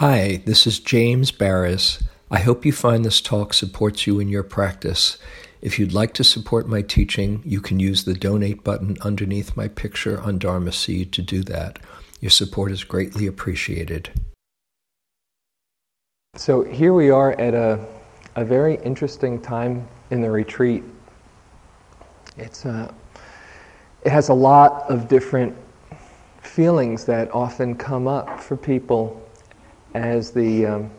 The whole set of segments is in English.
Hi, this is James Baraz. I hope you find this talk supports you in your practice. If you'd like to support my teaching, you can use the donate button underneath my picture on Dharma Seed to do that. Your support is greatly appreciated. So here we are at a, a very interesting time in the retreat. It's a, uh, it has a lot of different feelings that often come up for people as the, um,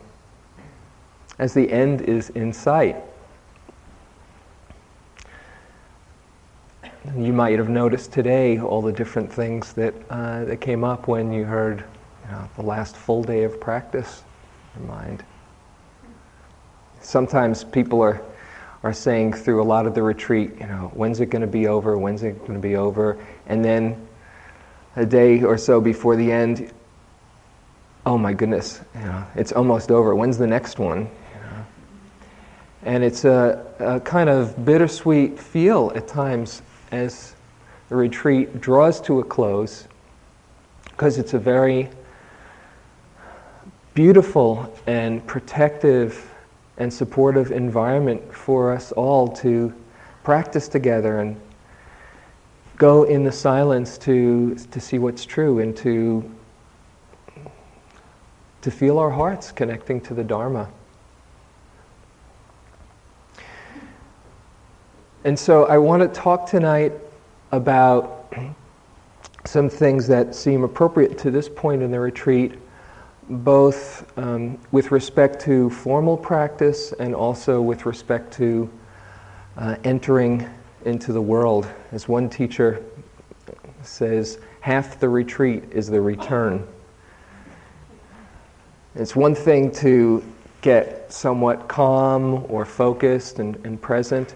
as the end is in sight. You might have noticed today all the different things that, uh, that came up when you heard you know, the last full day of practice in mind. Sometimes people are, are saying through a lot of the retreat, you know, when's it going to be over? When's it going to be over? And then a day or so before the end, oh my goodness, you know, it's almost over. When's the next one? And it's a, a kind of bittersweet feel at times as the retreat draws to a close because it's a very beautiful and protective and supportive environment for us all to practice together and go in the silence to, to see what's true and to, to feel our hearts connecting to the Dharma. And so I want to talk tonight about some things that seem appropriate to this point in the retreat, both um, with respect to formal practice and also with respect to uh, entering into the world. As one teacher says, half the retreat is the return. It's one thing to get somewhat calm or focused and, and present,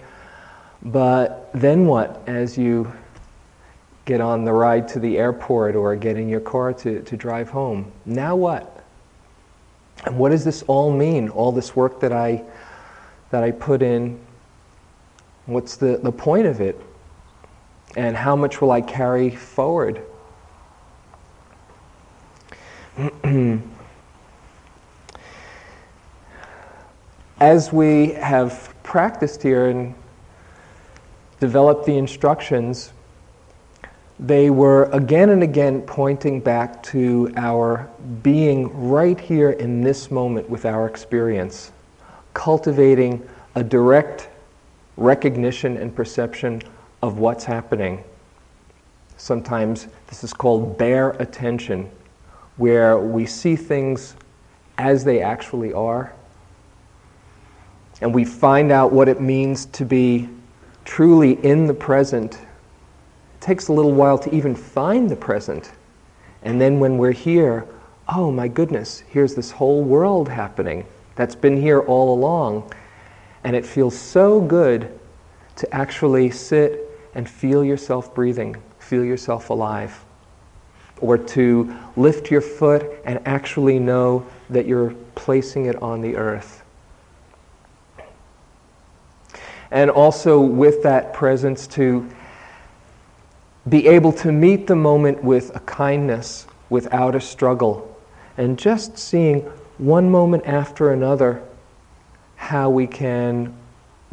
but then what as you get on the ride to the airport or get in your car to, to drive home? Now what? And what does this all mean? All this work that I, that I put in What's the, the point of it? And how much will I carry forward? As we have practiced here and developed the instructions, they were again and again pointing back to our being right here in this moment with our experience, cultivating a direct recognition and perception of what's happening. Sometimes this is called bare attention, where we see things as they actually are, and we find out what it means to be truly in the present. It takes a little while to even find the present. And then when we're here, oh my goodness, here's this whole world happening that's been here all along. And it feels so good to actually sit and feel yourself breathing, feel yourself alive. Or to lift your foot and actually know that you're placing it on the earth. And also, with that presence, to be able to meet the moment with a kindness without a struggle. And just seeing one moment after another how we can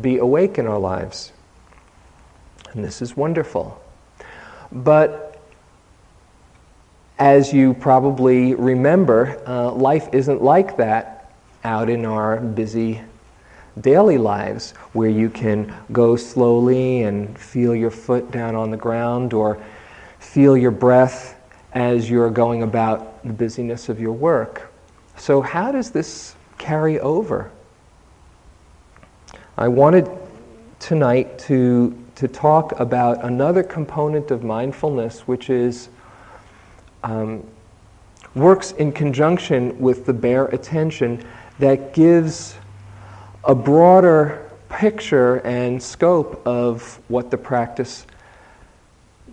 be awake in our lives. And this is wonderful. But as you probably remember, uh, life isn't like that out in our busy daily lives where you can go slowly and feel your foot down on the ground or feel your breath as you're going about the busyness of your work. So, how does this carry over? I wanted tonight to, to talk about another component of mindfulness, which is um, works in conjunction with the bare attention that gives a broader picture and scope of what the practice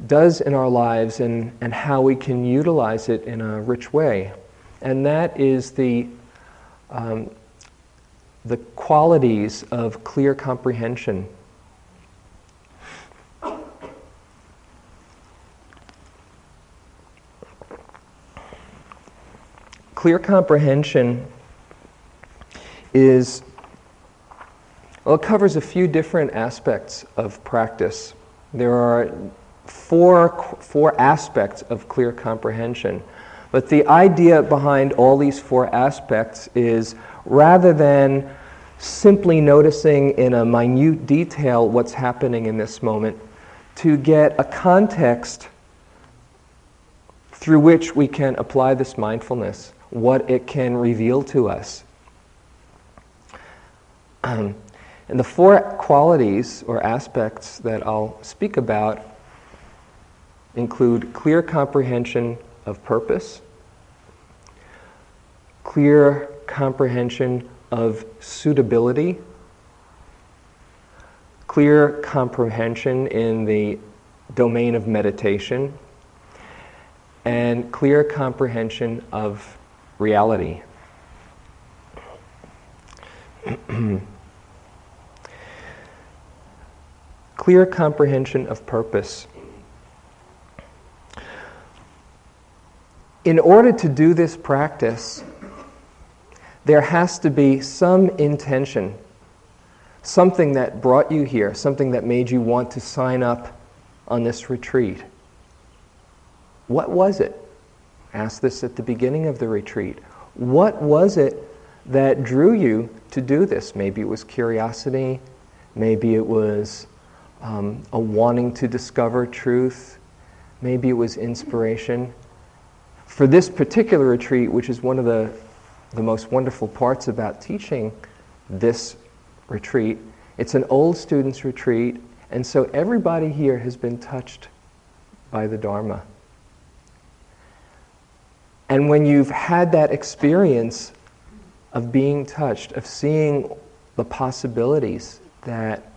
does in our lives and, and how we can utilize it in a rich way. And that is the um, the qualities of clear comprehension. clear comprehension is, well, it covers a few different aspects of practice. There are four, four aspects of clear comprehension. But the idea behind all these four aspects is rather than simply noticing in a minute detail what's happening in this moment, to get a context through which we can apply this mindfulness, what it can reveal to us. and the four qualities or aspects that I'll speak about include clear comprehension of purpose, clear comprehension of suitability, clear comprehension in the domain of meditation, and clear comprehension of reality. clear comprehension of purpose. In order to do this practice, there has to be some intention, something that brought you here, something that made you want to sign up on this retreat. What was it? Ask this at the beginning of the retreat. What was it that drew you to do this? Maybe it was curiosity, maybe it was um, a wanting to discover truth, maybe it was inspiration for this particular retreat, which is one of the, the most wonderful parts about teaching this retreat, it's an old students' retreat, and so everybody here has been touched by the Dharma. And when you've had that experience of being touched, of seeing the possibilities that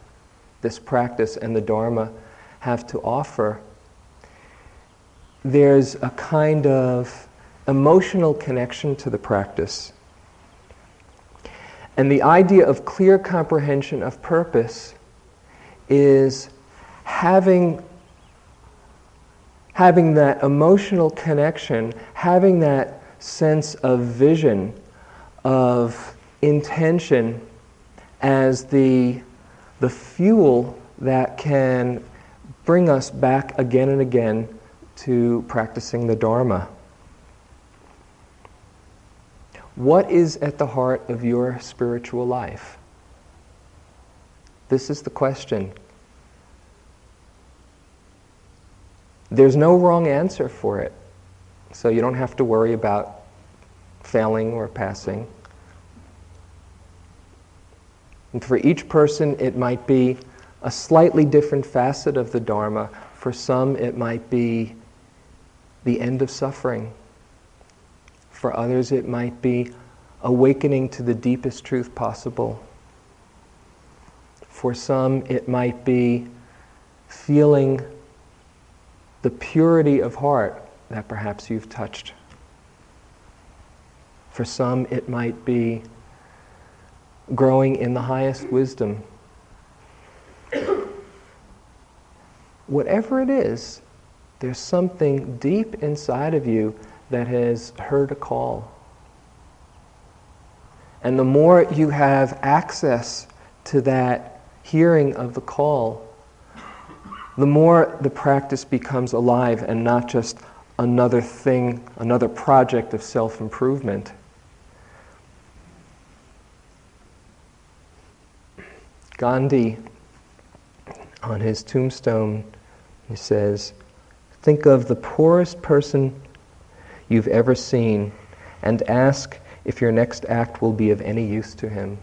this practice and the Dharma have to offer, there's a kind of emotional connection to the practice. And the idea of clear comprehension of purpose is having, having that emotional connection, having that sense of vision, of intention as the, the fuel that can bring us back again and again to practicing the Dharma. What is at the heart of your spiritual life? This is the question. There's no wrong answer for it, so you don't have to worry about failing or passing. And for each person, it might be a slightly different facet of the Dharma. For some, it might be the end of suffering. For others, it might be awakening to the deepest truth possible. For some, it might be feeling the purity of heart that perhaps you've touched. For some, it might be growing in the highest wisdom. Whatever it is, there's something deep inside of you that has heard a call. And the more you have access to that hearing of the call, the more the practice becomes alive and not just another thing, another project of self improvement. Gandhi, on his tombstone, he says, Think of the poorest person you've ever seen and ask if your next act will be of any use to him.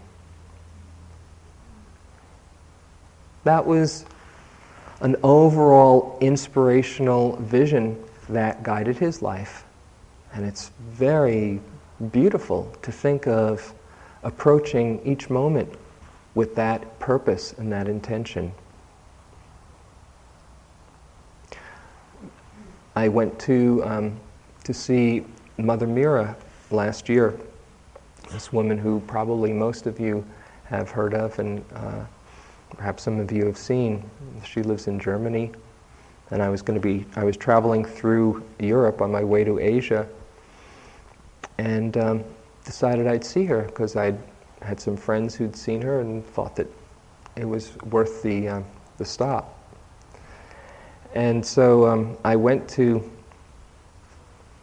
That was an overall inspirational vision that guided his life. And it's very beautiful to think of approaching each moment with that purpose and that intention. I went to, um, to see Mother Meera last year, this woman who probably most of you have heard of and uh, perhaps some of you have seen. She lives in Germany, and I was going to be, I was traveling through Europe on my way to Asia. and um, decided I'd see her because I had some friends who'd seen her and thought that it was worth the, uh, the stop. And so um, I went to,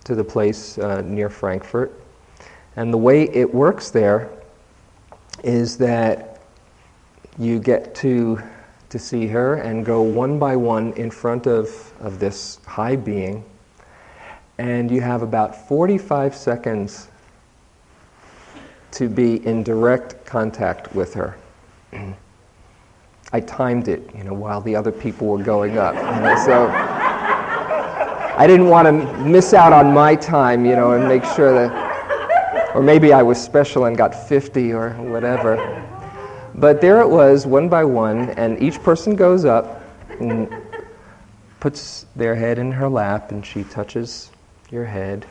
to the place uh, near Frankfurt, and the way it works there is that you get to, to see her and go one by one in front of, of this high being, and you have about 45 seconds to be in direct contact with her. I timed it, you know, while the other people were going up. You know, so I didn't want to miss out on my time, you know, and make sure that, or maybe I was special and got 50 or whatever. But there it was, one by one, and each person goes up and puts their head in her lap, and she touches your head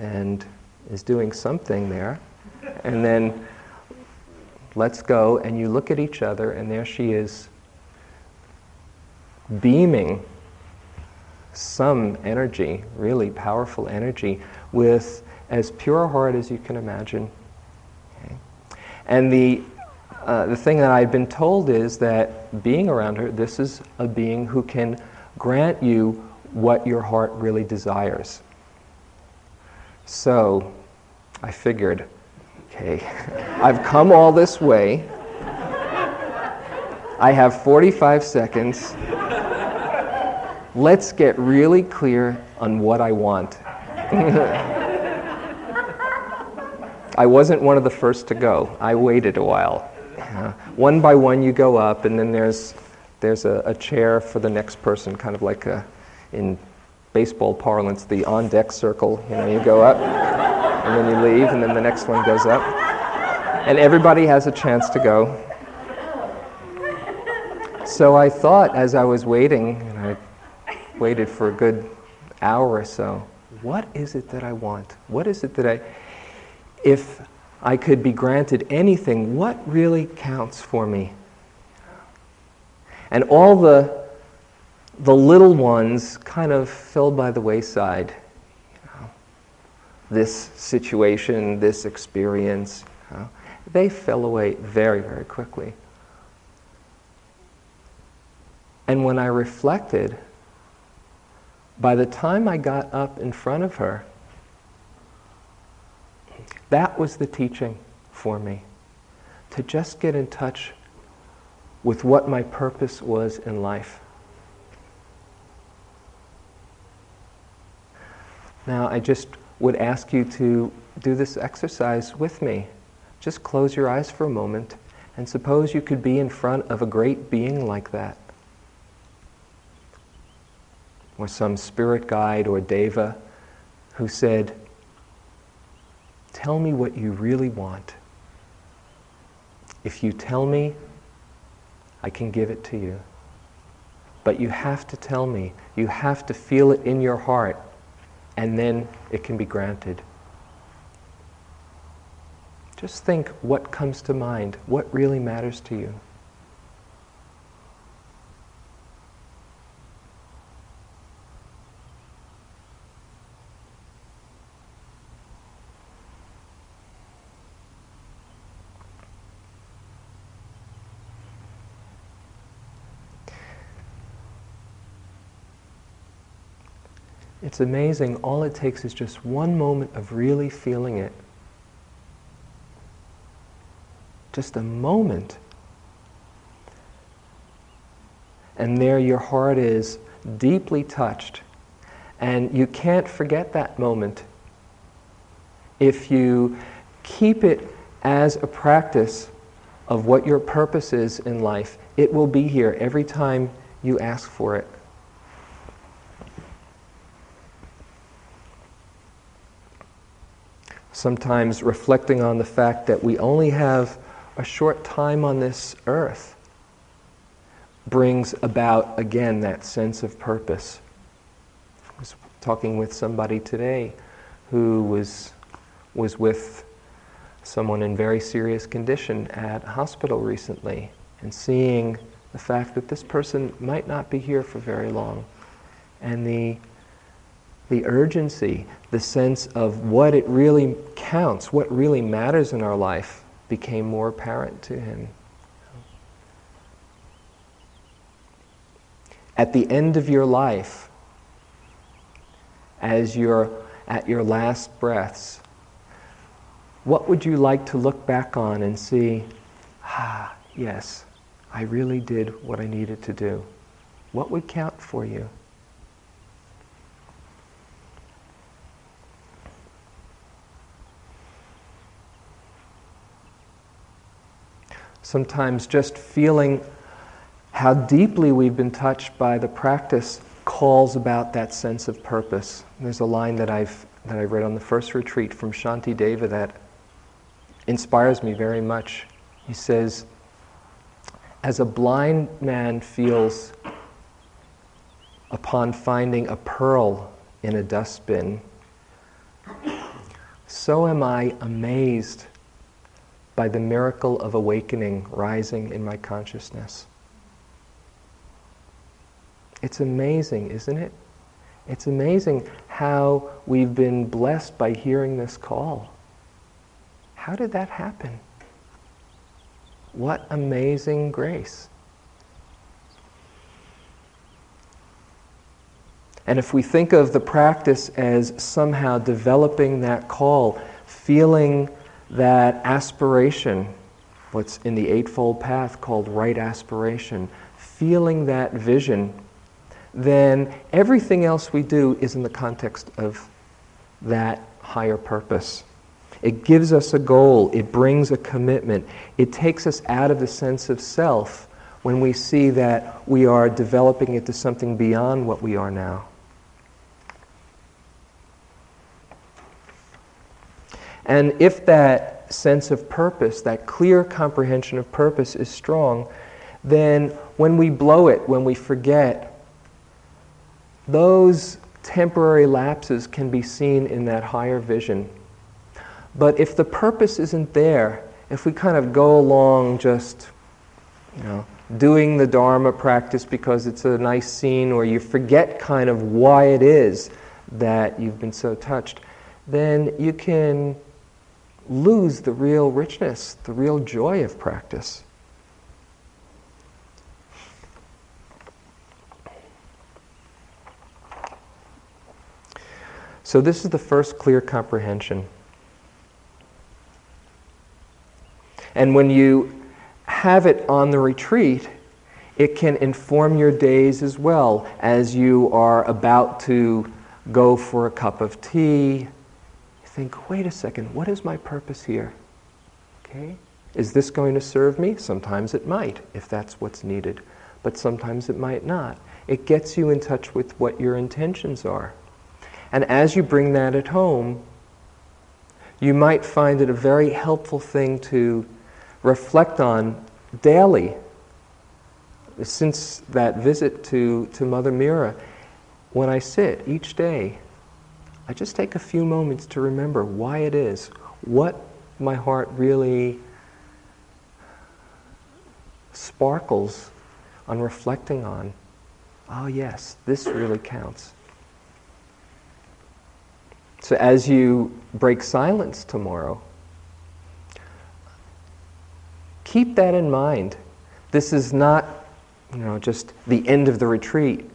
and is doing something there. And then let's go, and you look at each other, and there she is, beaming some energy, really powerful energy, with as pure a heart as you can imagine. Okay? And the, uh, the thing that I've been told is that being around her, this is a being who can grant you what your heart really desires. So I figured Okay, I've come all this way. I have 45 seconds. Let's get really clear on what I want. I wasn't one of the first to go. I waited a while. Uh, one by one, you go up, and then there's there's a, a chair for the next person, kind of like a, in baseball parlance, the on deck circle. You know, you go up and then you leave, and then the next one goes up. And everybody has a chance to go. So I thought as I was waiting, and I waited for a good hour or so, what is it that I want? What is it that I, if I could be granted anything, what really counts for me? And all the, the little ones kind of fell by the wayside this situation, this experience, you know, they fell away very, very quickly. And when I reflected, by the time I got up in front of her, that was the teaching for me. To just get in touch with what my purpose was in life. Now, I just would ask you to do this exercise with me. Just close your eyes for a moment and suppose you could be in front of a great being like that. Or some spirit guide or deva who said, Tell me what you really want. If you tell me, I can give it to you. But you have to tell me. You have to feel it in your heart and then it can be granted. Just think what comes to mind, what really matters to you. Amazing. All it takes is just one moment of really feeling it. Just a moment. And there your heart is deeply touched. And you can't forget that moment if you keep it as a practice of what your purpose is in life. It will be here every time you ask for it. Sometimes reflecting on the fact that we only have a short time on this earth brings about, again, that sense of purpose. I was talking with somebody today who was, was with someone in very serious condition at a hospital recently and seeing the fact that this person might not be here for very long. And the the urgency, the sense of what it really counts, what really matters in our life, became more apparent to him. At the end of your life, as you're at your last breaths, what would you like to look back on and see, ah, yes, I really did what I needed to do? What would count for you? Sometimes just feeling how deeply we've been touched by the practice calls about that sense of purpose. There's a line that I've that I read on the first retreat from Shanti Deva that inspires me very much. He says, As a blind man feels upon finding a pearl in a dustbin, so am I amazed by the miracle of awakening rising in my consciousness. It's amazing, isn't it? It's amazing how we've been blessed by hearing this call. How did that happen? What amazing grace. And if we think of the practice as somehow developing that call, feeling that aspiration, what's in the Eightfold Path called right aspiration, feeling that vision, then everything else we do is in the context of that higher purpose. It gives us a goal, it brings a commitment, it takes us out of the sense of self when we see that we are developing it to something beyond what we are now. And if that sense of purpose, that clear comprehension of purpose is strong, then when we blow it, when we forget, those temporary lapses can be seen in that higher vision. But if the purpose isn't there, if we kind of go along just, you know, doing the Dharma practice because it's a nice scene, or you forget kind of why it is that you've been so touched, then you can lose the real richness, the real joy of practice. So, this is the first clear comprehension. And when you have it on the retreat, it can inform your days as well as you are about to go for a cup of tea, think, wait a second, what is my purpose here? Okay? Is this going to serve me? Sometimes it might, if that's what's needed, but sometimes it might not. It gets you in touch with what your intentions are. And as you bring that at home, you might find it a very helpful thing to reflect on daily. Since that visit to, to Mother Meera, when I sit each day, I just take a few moments to remember why it is, what my heart really sparkles on reflecting on. Oh, yes, this really counts. So, as you break silence tomorrow, keep that in mind. This is not, you know, just the end of the retreat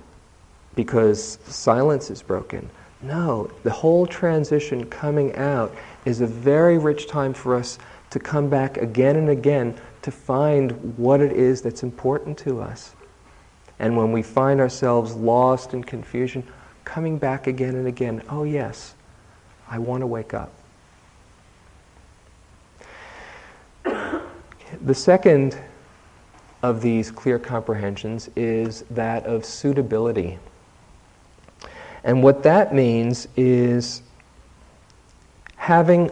because silence is broken. No, the whole transition coming out is a very rich time for us to come back again and again to find what it is that's important to us. And when we find ourselves lost in confusion, coming back again and again, oh, yes, I want to wake up. The second of these clear comprehensions is that of suitability. And what that means is having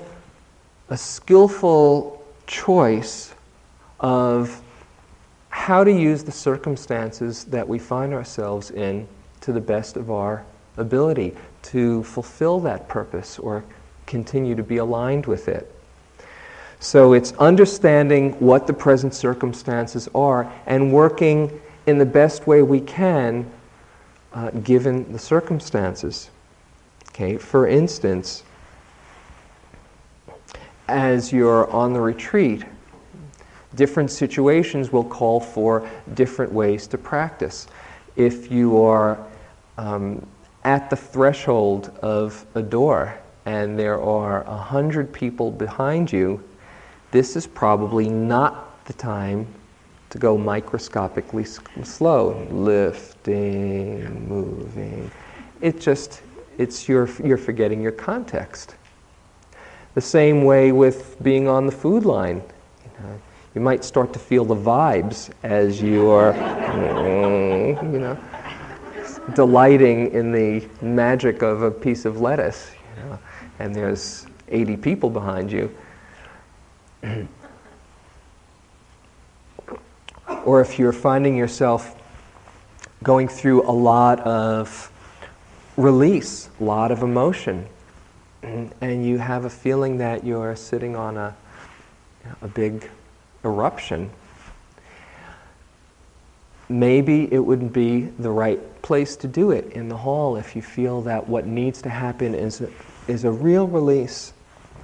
a skillful choice of how to use the circumstances that we find ourselves in to the best of our ability to fulfill that purpose or continue to be aligned with it. So it's understanding what the present circumstances are and working in the best way we can uh, given the circumstances. Okay, for instance, as you're on the retreat, different situations will call for different ways to practice. If you are um, at the threshold of a door and there are a hundred people behind you, this is probably not the time to go microscopically slow, lifting, moving. It just, it's your, you're forgetting your context. The same way with being on the food line. You, know, you might start to feel the vibes as you are, you know, delighting in the magic of a piece of lettuce. You know, and there's 80 people behind you. or if you're finding yourself going through a lot of release, a lot of emotion, and you have a feeling that you're sitting on a, a big eruption, maybe it wouldn't be the right place to do it in the hall if you feel that what needs to happen is a, is a real release.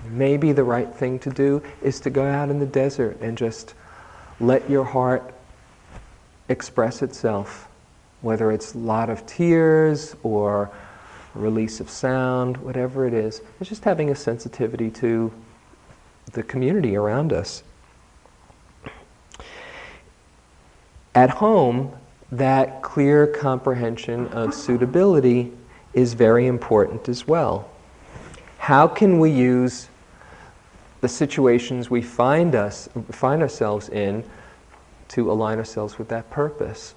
Maybe the right thing to do is to go out in the desert and just let your heart express itself, whether it's a lot of tears or release of sound, whatever it is. It's just having a sensitivity to the community around us. At home, that clear comprehension of suitability is very important as well. How can we use the situations we find us find ourselves in to align ourselves with that purpose?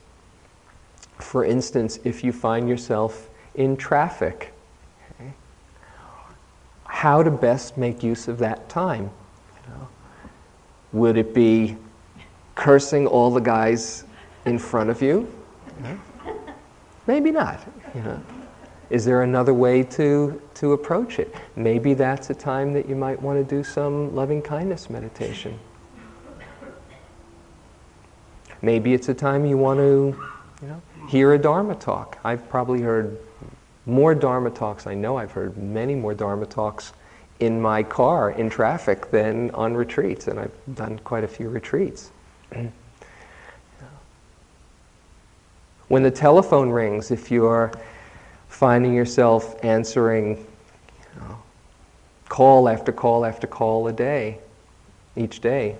For instance, if you find yourself in traffic, okay, how to best make use of that time? You know, would it be cursing all the guys in front of you? Maybe not. You know. Is there another way to, to approach it? Maybe that's a time that you might want to do some loving kindness meditation. Maybe it's a time you want to you know, hear a Dharma talk. I've probably heard more Dharma talks. I know I've heard many more Dharma talks in my car in traffic than on retreats, and I've done quite a few retreats. when the telephone rings, if you're finding yourself answering you know, call after call after call a day, each day,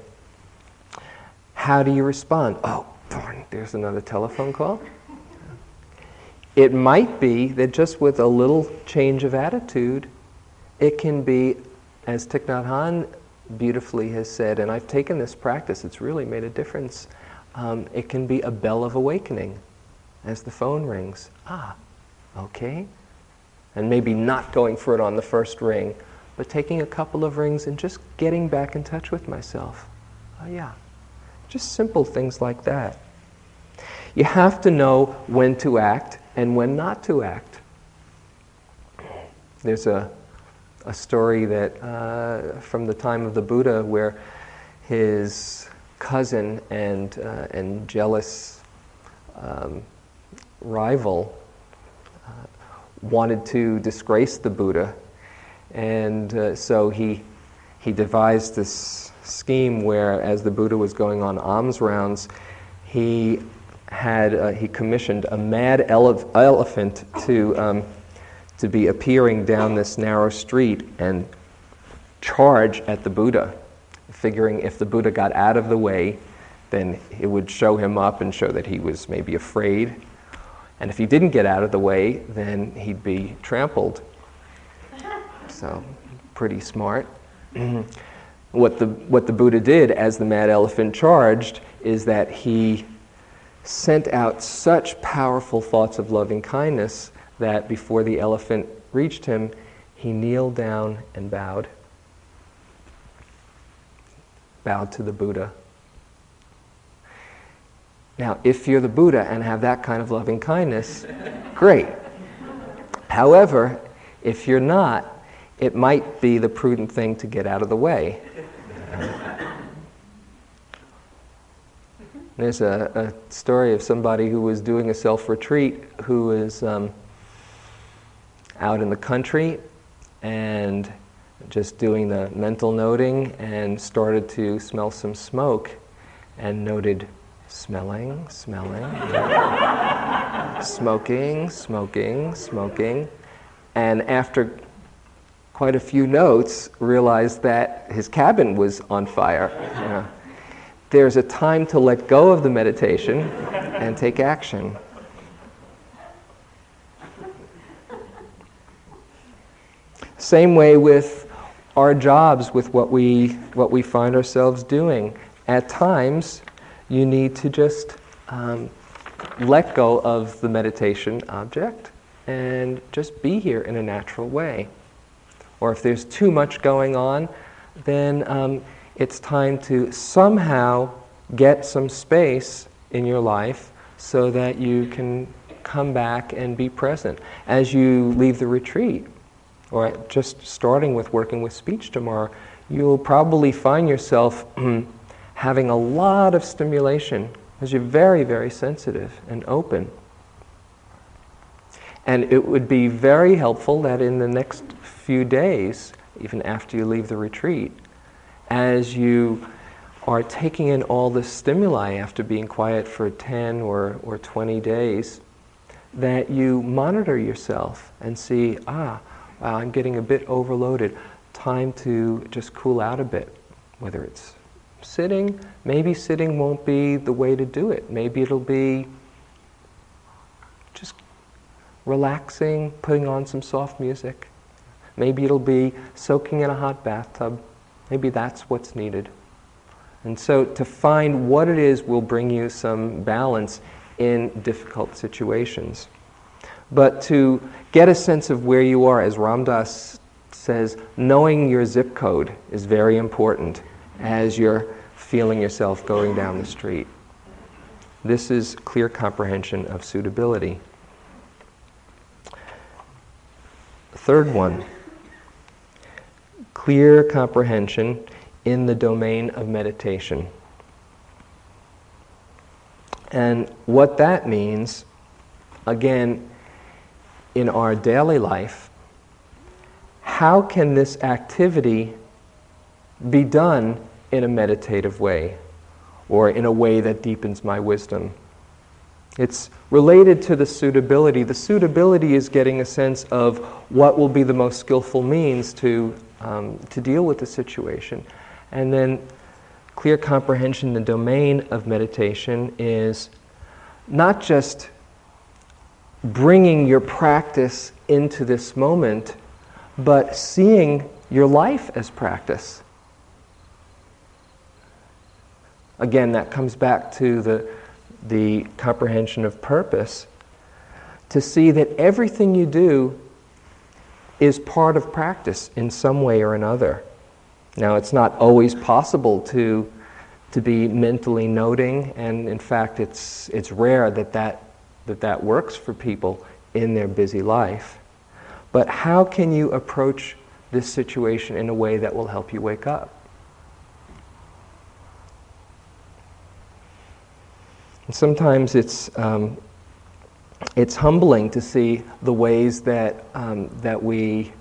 how do you respond? Oh, darn, there's another telephone call. It might be that just with a little change of attitude, it can be, as Thich Nhat Hanh beautifully has said, and I've taken this practice, it's really made a difference. Um, it can be a bell of awakening as the phone rings. Ah, okay. And maybe not going for it on the first ring, but taking a couple of rings and just getting back in touch with myself. Oh, yeah. Just simple things like that. You have to know when to act and when not to act. There's a, a story that uh, from the time of the Buddha where his cousin and, uh, and jealous um, rival uh, wanted to disgrace the Buddha, and uh, so he, he devised this scheme where, as the Buddha was going on alms rounds, he had uh, he commissioned a mad ele- elephant to um, to be appearing down this narrow street and charge at the Buddha, figuring if the Buddha got out of the way, then it would show him up and show that he was maybe afraid. And if he didn't get out of the way, then he'd be trampled. So, pretty smart. what, the, what the Buddha did as the mad elephant charged is that he sent out such powerful thoughts of loving kindness that before the elephant reached him, he kneeled down and bowed. Bowed to the Buddha. Now, if you're the Buddha and have that kind of loving kindness, great. However, if you're not, it might be the prudent thing to get out of the way. There's a, a, story of somebody who was doing a self retreat who was um, out in the country and just doing the mental noting and started to smell some smoke and noted smelling, smelling, smoking, smoking, smoking. And after quite a few notes, realized that his cabin was on fire. There's a time to let go of the meditation and take action. Same way with our jobs, with what we, what we find ourselves doing. At times, you need to just um, let go of the meditation object and just be here in a natural way. Or if there's too much going on, then um, it's time to somehow get some space in your life so that you can come back and be present. As you leave the retreat, or just starting with working with speech tomorrow, you'll probably find yourself having a lot of stimulation because you're very, very sensitive and open. And it would be very helpful that in the next few days, even after you leave the retreat, as you are taking in all the stimuli after being quiet for 10 or, or 20 days, that you monitor yourself and see, ah, wow, I'm getting a bit overloaded. Time to just cool out a bit, whether it's sitting, maybe sitting won't be the way to do it. Maybe it'll be just relaxing, putting on some soft music. Maybe it'll be soaking in a hot bathtub. Maybe that's what's needed. And so to find what it is will bring you some balance in difficult situations. But to get a sense of where you are, as Ram Dass says, knowing your zip code is very important as you're feeling yourself going down the street. This is clear comprehension of suitability. Third one clear comprehension in the domain of meditation. And what that means, again, in our daily life, how can this activity be done in a meditative way or in a way that deepens my wisdom? It's related to the suitability. The suitability is getting a sense of what will be the most skillful means to, um, to deal with the situation. And then clear comprehension, the domain of meditation is not just bringing your practice into this moment, but seeing your life as practice. Again, that comes back to the, the comprehension of purpose to see that everything you do is part of practice in some way or another. Now, it's not always possible to, to be mentally noting, and in fact, it's, it's rare that that, that that works for people in their busy life. But how can you approach this situation in a way that will help you wake up? And sometimes it's, um, it's humbling to see the ways that, um, that we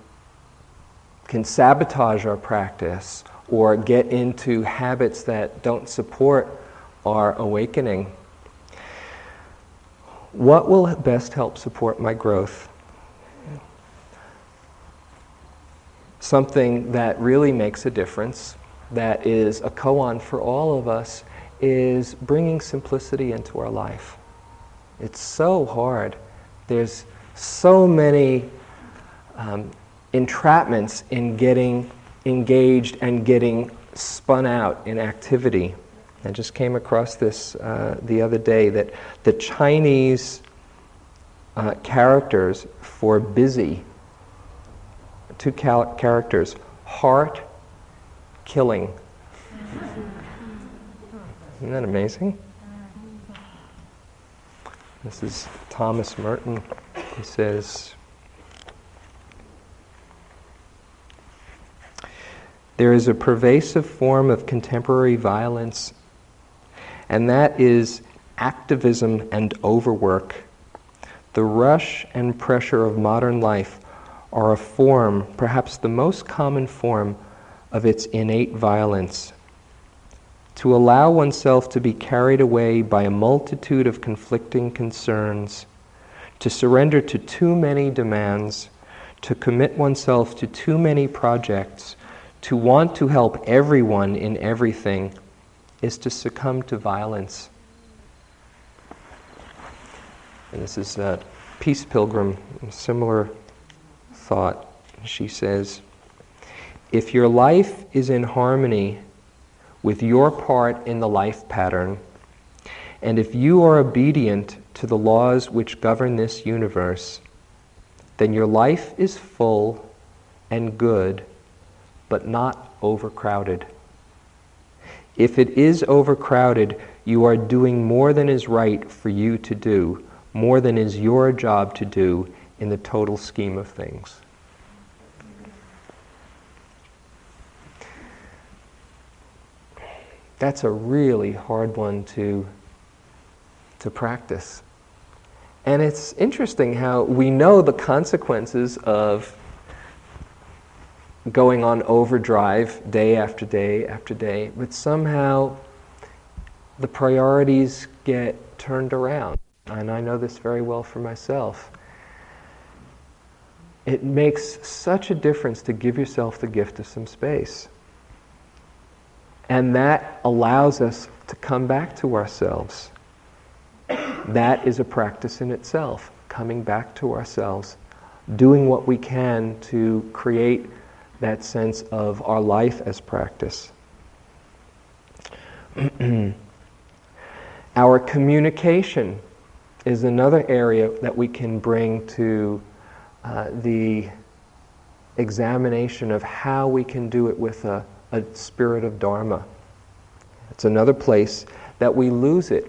can sabotage our practice or get into habits that don't support our awakening. What will best help support my growth? Something that really makes a difference, that is a koan for all of us, is bringing simplicity into our life. It's so hard. There's so many um, entrapments in getting engaged and getting spun out in activity. I just came across this uh, the other day that the Chinese uh, characters for busy, two cal- characters, heart, killing. Isn't that amazing? This is Thomas Merton. He says, There is a pervasive form of contemporary violence, and that is activism and overwork. The rush and pressure of modern life are a form, perhaps the most common form, of its innate violence. To allow oneself to be carried away by a multitude of conflicting concerns, to surrender to too many demands, to commit oneself to too many projects, to want to help everyone in everything, is to succumb to violence. And this is a Peace Pilgrim, similar thought. She says, If your life is in harmony with your part in the life pattern, and if you are obedient to the laws which govern this universe, then your life is full and good, but not overcrowded. If it is overcrowded, you are doing more than is right for you to do, more than is your job to do in the total scheme of things. That's a really hard one to, to practice. And it's interesting how we know the consequences of going on overdrive day after day after day, but somehow the priorities get turned around. And I know this very well for myself. It makes such a difference to give yourself the gift of some space. And that allows us to come back to ourselves. That is a practice in itself, coming back to ourselves, doing what we can to create that sense of our life as practice. our communication is another area that we can bring to uh, the examination of how we can do it with a, a spirit of Dharma. It's another place that we lose it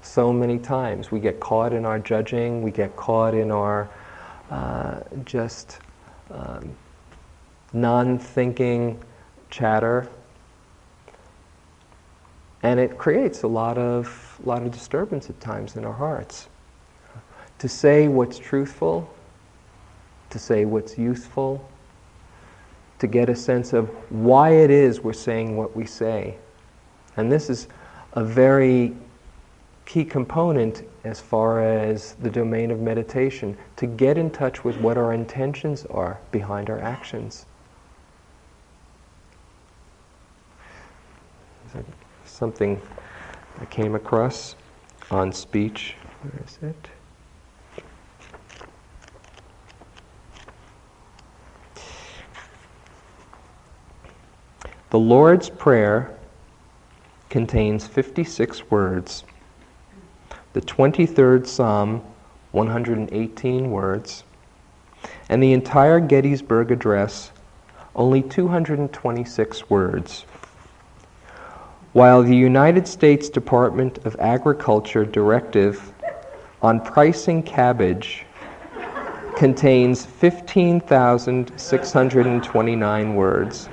so many times. We get caught in our judging, we get caught in our uh, just um, non thinking chatter. And it creates a lot of, lot of disturbance at times in our hearts. To say what's truthful, to say what's useful, to get a sense of why it is we're saying what we say. And this is a very key component as far as the domain of meditation to get in touch with what our intentions are behind our actions. Something I came across on speech. Where is it? The Lord's Prayer contains 56 words. The 23rd Psalm, 118 words. And the entire Gettysburg Address, only 226 words. While the United States Department of Agriculture directive on pricing cabbage contains 15,629 words.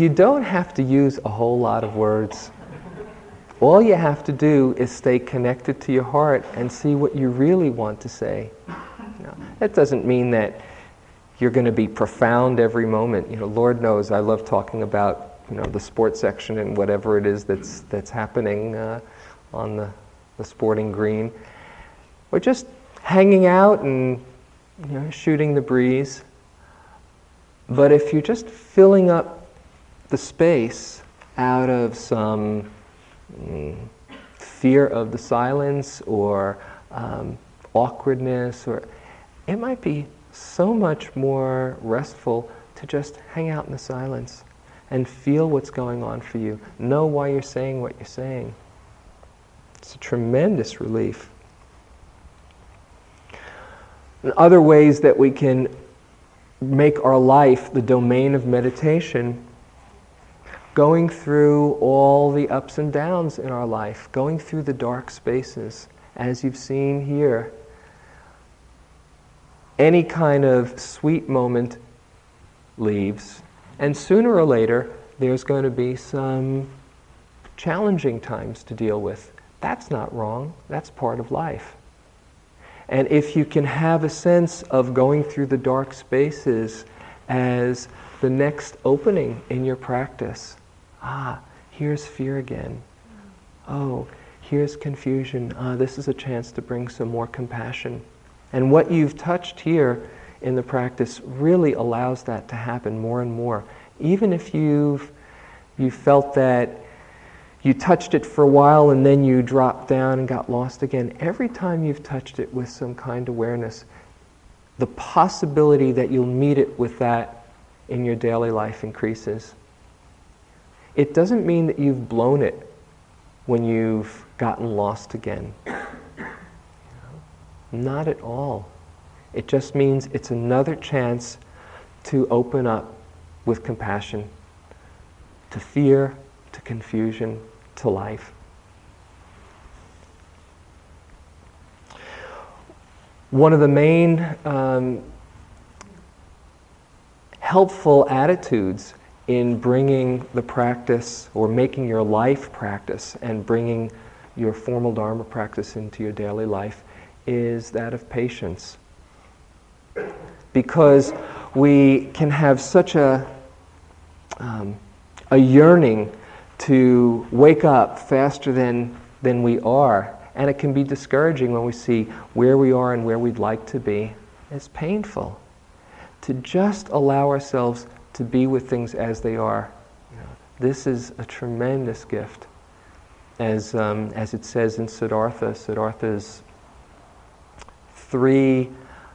You don't have to use a whole lot of words. All you have to do is stay connected to your heart and see what you really want to say. That doesn't mean that you're going to be profound every moment. You know, Lord knows I love talking about you know the sports section and whatever it is that's that's happening uh, on the, the sporting green. Or just hanging out and you know shooting the breeze. But if you're just filling up the space out of some mm, fear of the silence or um, awkwardness, or it might be so much more restful to just hang out in the silence and feel what's going on for you. Know why you're saying what you're saying. It's a tremendous relief. And other ways that we can make our life the domain of meditation going through all the ups and downs in our life, going through the dark spaces, as you've seen here. Any kind of sweet moment leaves, and sooner or later, there's going to be some challenging times to deal with. That's not wrong. That's part of life. And if you can have a sense of going through the dark spaces as the next opening in your practice, ah, here's fear again. Oh, here's confusion. Ah, this is a chance to bring some more compassion. And what you've touched here in the practice really allows that to happen more and more. Even if you've you felt that you touched it for a while and then you dropped down and got lost again. Every time you've touched it with some kind awareness, the possibility that you'll meet it with that in your daily life increases. It doesn't mean that you've blown it when you've gotten lost again. Not at all. It just means it's another chance to open up with compassion to fear, to confusion, to life. One of the main um, helpful attitudes in bringing the practice or making your life practice and bringing your formal Dharma practice into your daily life is that of patience. Because we can have such a um, a yearning to wake up faster than, than we are. And it can be discouraging when we see where we are and where we'd like to be. It's painful to just allow ourselves to be with things as they are. You know, this is a tremendous gift. As, um, as it says in Siddhartha, Siddhartha's three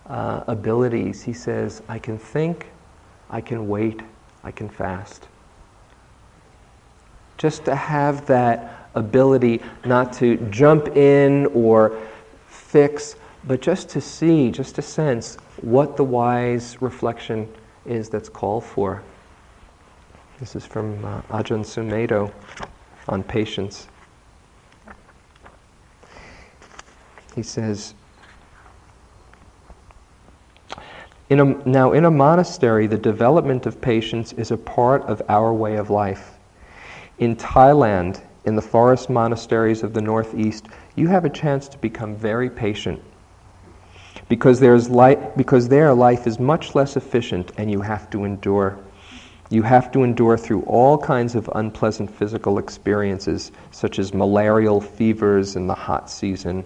uh, abilities. He says, I can think, I can wait, I can fast just to have that ability not to jump in or fix, but just to see, just to sense what the wise reflection is that's called for. This is from uh, Ajahn Sumedho on patience. He says, in a, now, in a monastery, the development of patience is a part of our way of life. In Thailand, in the forest monasteries of the Northeast, you have a chance to become very patient. Because, there's li- because there life is much less efficient and you have to endure. You have to endure through all kinds of unpleasant physical experiences, such as malarial fevers in the hot season.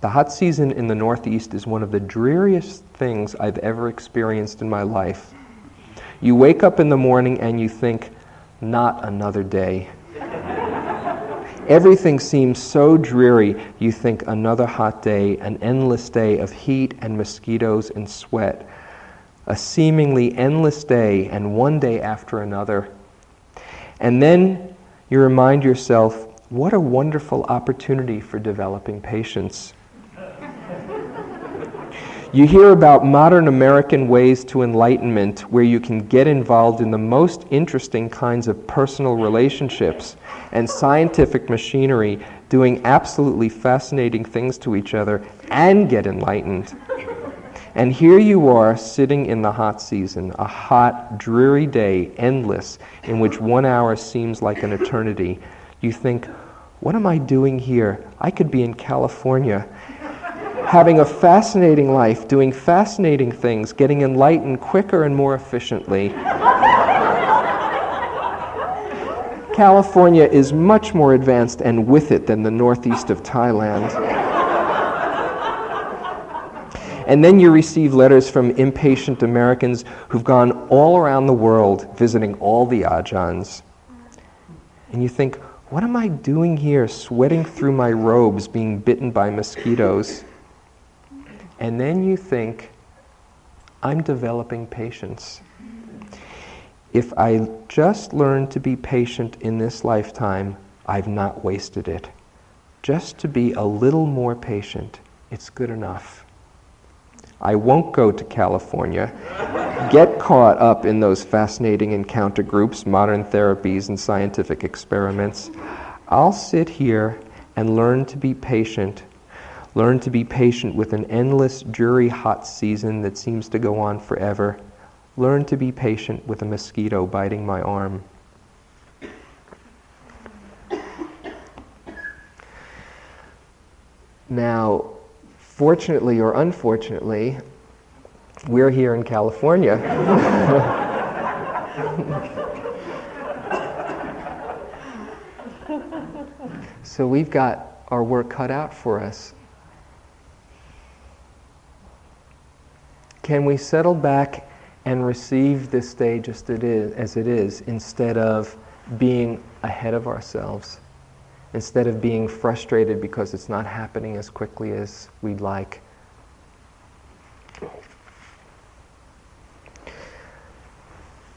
The hot season in the Northeast is one of the dreariest things I've ever experienced in my life. You wake up in the morning and you think, not another day. Everything seems so dreary, you think another hot day, an endless day of heat and mosquitoes and sweat, a seemingly endless day, and one day after another. And then you remind yourself, what a wonderful opportunity for developing patience. You hear about modern American ways to enlightenment where you can get involved in the most interesting kinds of personal relationships and scientific machinery doing absolutely fascinating things to each other and get enlightened. And here you are sitting in the hot season, a hot, dreary day, endless, in which one hour seems like an eternity. You think, what am I doing here? I could be in California having a fascinating life, doing fascinating things, getting enlightened quicker and more efficiently. California is much more advanced and with it than the northeast of Thailand. And then you receive letters from impatient Americans who've gone all around the world visiting all the ajahns. And you think, what am I doing here, sweating through my robes, being bitten by mosquitoes? And then you think, I'm developing patience. If I just learn to be patient in this lifetime, I've not wasted it. Just to be a little more patient, it's good enough. I won't go to California, get caught up in those fascinating encounter groups, modern therapies, and scientific experiments. I'll sit here and learn to be patient Learn to be patient with an endless, dreary hot season that seems to go on forever. Learn to be patient with a mosquito biting my arm. Now, fortunately or unfortunately, we're here in California. so we've got our work cut out for us. Can we settle back and receive this day just it is, as it is instead of being ahead of ourselves? Instead of being frustrated because it's not happening as quickly as we'd like?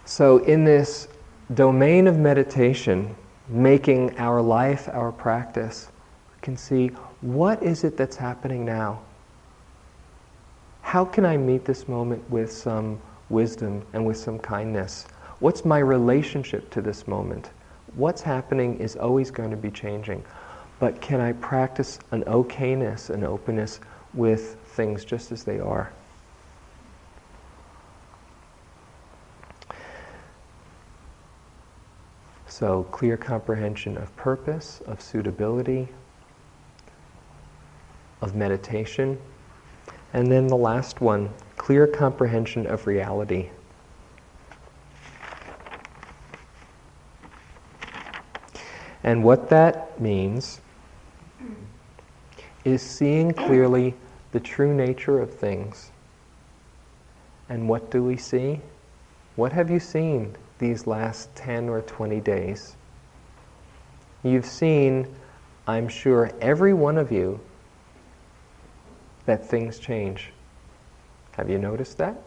So, in this domain of meditation, making our life our practice, we can see what is it that's happening now? How can I meet this moment with some wisdom and with some kindness? What's my relationship to this moment? What's happening is always going to be changing. But can I practice an okayness, an openness with things just as they are? So, clear comprehension of purpose, of suitability, of meditation. And then the last one clear comprehension of reality. And what that means is seeing clearly the true nature of things. And what do we see? What have you seen these last 10 or 20 days. You've seen, I'm sure, every one of you, that things change. Have you noticed that?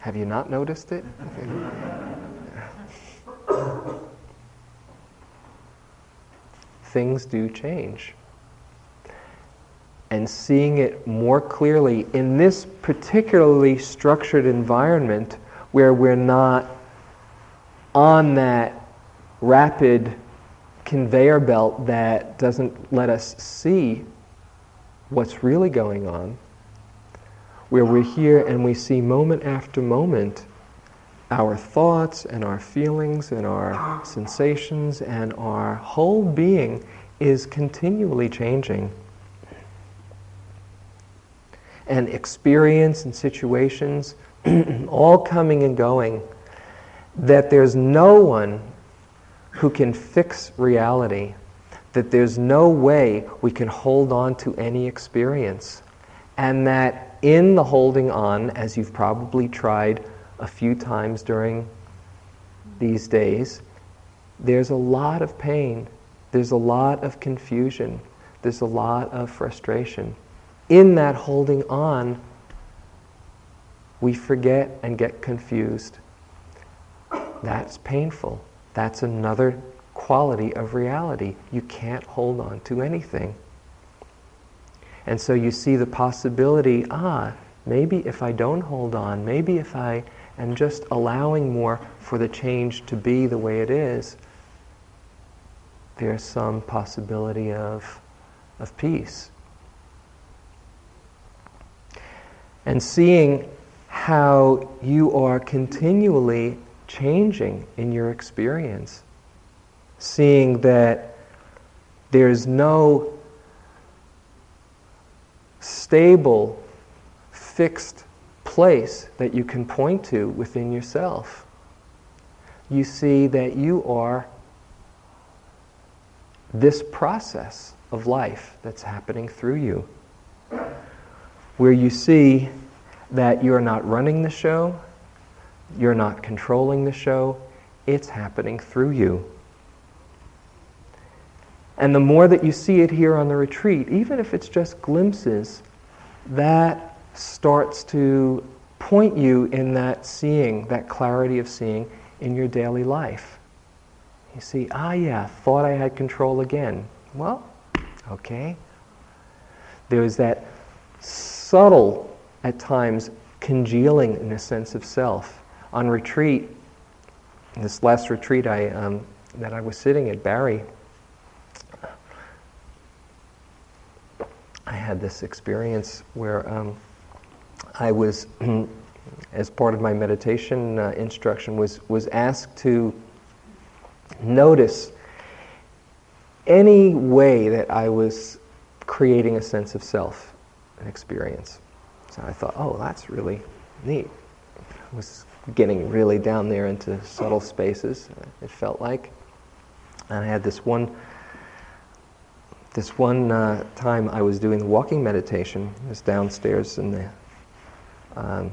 Have you not noticed it? things do change. And seeing it more clearly in this particularly structured environment where we're not on that rapid conveyor belt that doesn't let us see what's really going on, where we're here and we see moment after moment our thoughts and our feelings and our sensations and our whole being is continually changing. And experience and situations all coming and going, that there's no one who can fix reality, that there's no way we can hold on to any experience, and that in the holding on, as you've probably tried a few times during these days, there's a lot of pain, there's a lot of confusion, there's a lot of frustration. In that holding on, we forget and get confused. That's painful. That's another quality of reality. You can't hold on to anything. And so you see the possibility ah, maybe if I don't hold on, maybe if I am just allowing more for the change to be the way it is, there's some possibility of, of peace. And seeing how you are continually changing in your experience, seeing that there's no stable, fixed place that you can point to within yourself. You see that you are this process of life that's happening through you, where you see that you're not running the show, you're not controlling the show, it's happening through you. And the more that you see it here on the retreat, even if it's just glimpses, that starts to point you in that seeing, that clarity of seeing in your daily life. You see, ah, yeah, thought I had control again. Well, okay. There's that subtle at times congealing in a sense of self. On retreat, this last retreat I, um, that I was sitting at Barre, I had this experience where um, I was, as part of my meditation uh, instruction, was, was asked to notice any way that I was creating a sense of self, an experience. So I thought, oh, that's really neat. I was getting really down there into subtle spaces, it felt like. And I had this one, this one uh, time I was doing walking meditation. It was downstairs in the, um,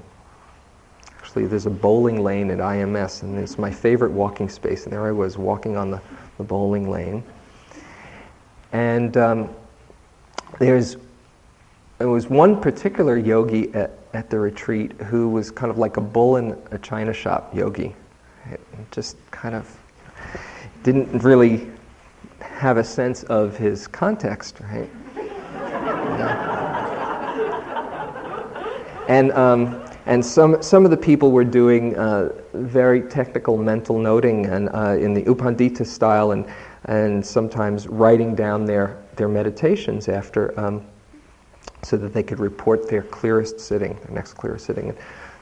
actually there's a bowling lane at IMS, and it's my favorite walking space. And there I was walking on the, the bowling lane. And um, there's, there was one particular yogi at, at the retreat who was kind of like a bull in a china shop yogi. It just kind of didn't really have a sense of his context, right? and um, and some some of the people were doing uh, very technical mental noting and uh, in the U Pandita style, and and sometimes writing down their their meditations after, um, so that they could report their clearest sitting, their next clearest sitting. And,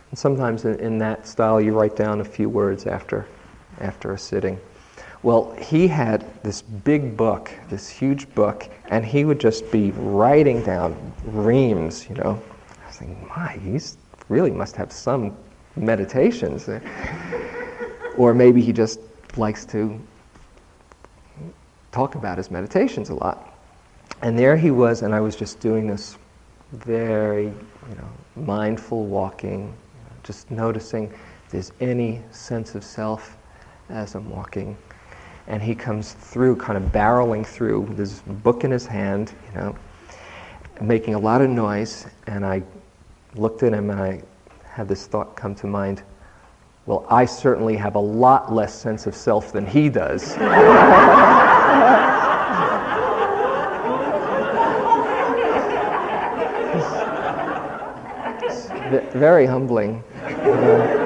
and sometimes in, in that style, you write down a few words after after a sitting. Well, he had this big book, this huge book, and he would just be writing down reams, you know. I was thinking, my, he really must have some meditations. or maybe he just likes to talk about his meditations a lot. And there he was, and I was just doing this very, you know, mindful walking, just noticing if there's any sense of self as I'm walking and he comes through, kind of barreling through with his book in his hand, you know, making a lot of noise. And I looked at him and I had this thought come to mind well, I certainly have a lot less sense of self than he does. very humbling. Uh,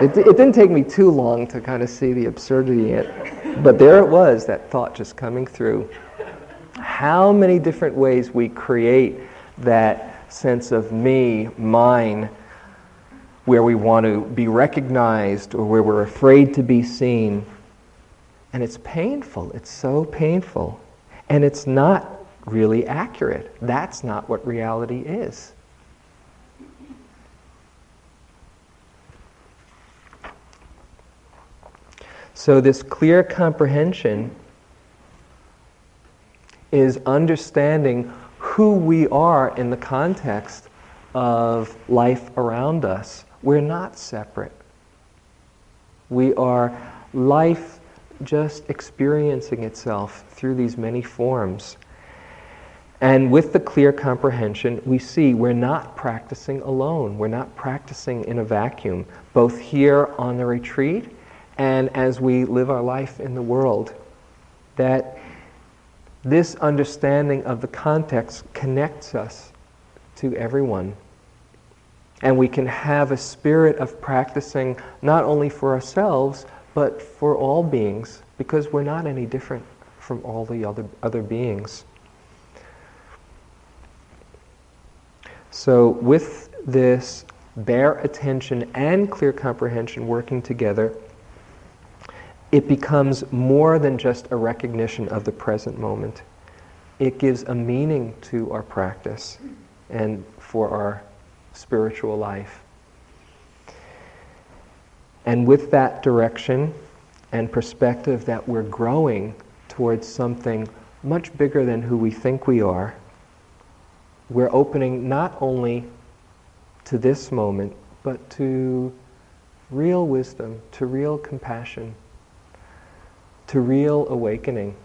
it, it, didn't take me too long to kind of see the absurdity in it. But there it was, that thought just coming through. How many different ways we create that sense of me, mine, where we want to be recognized or where we're afraid to be seen. And it's painful. It's so painful. And it's not really accurate. That's not what reality is. So, this clear comprehension is understanding who we are in the context of life around us. We're not separate. We are life just experiencing itself through these many forms. And with the clear comprehension, we see we're not practicing alone. We're not practicing in a vacuum, both here on the retreat and as we live our life in the world, that this understanding of the context connects us to everyone. And we can have a spirit of practicing not only for ourselves, but for all beings, because we're not any different from all the other, other beings. So, with this bare attention and clear comprehension working together, it becomes more than just a recognition of the present moment. It gives a meaning to our practice and for our spiritual life. And with that direction and perspective that we're growing towards something much bigger than who we think we are, we're opening not only to this moment, but to real wisdom, to real compassion to real awakening.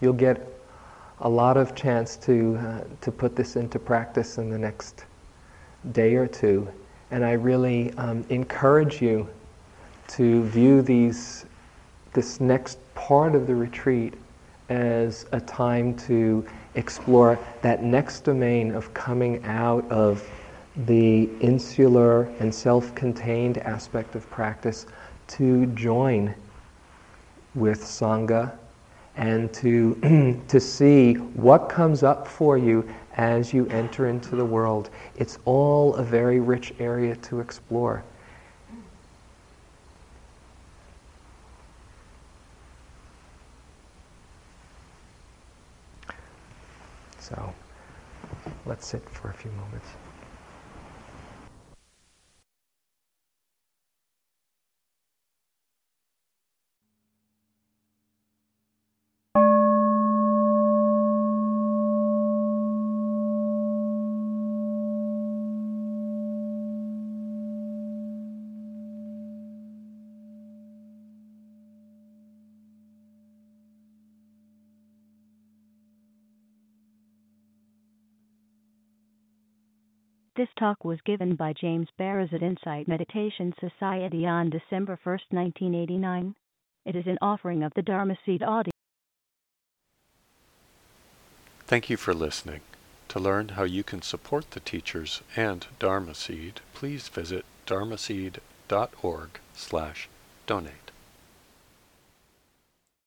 You'll get a lot of chance to, uh, to put this into practice in the next day or two. And I really um, encourage you to view these, this next part of the retreat as a time to explore that next domain of coming out of the insular and self contained aspect of practice to join with Sangha and to, to see what comes up for you as you enter into the world. It's all a very rich area to explore. So let's sit for a few moments. This talk was given by James Baraz at Insight Meditation Society on December 1, 1989. It is an offering of the Dharma Seed audio. Thank you for listening. To learn how you can support the teachers and Dharma Seed, please visit dharmaseed.org slash donate.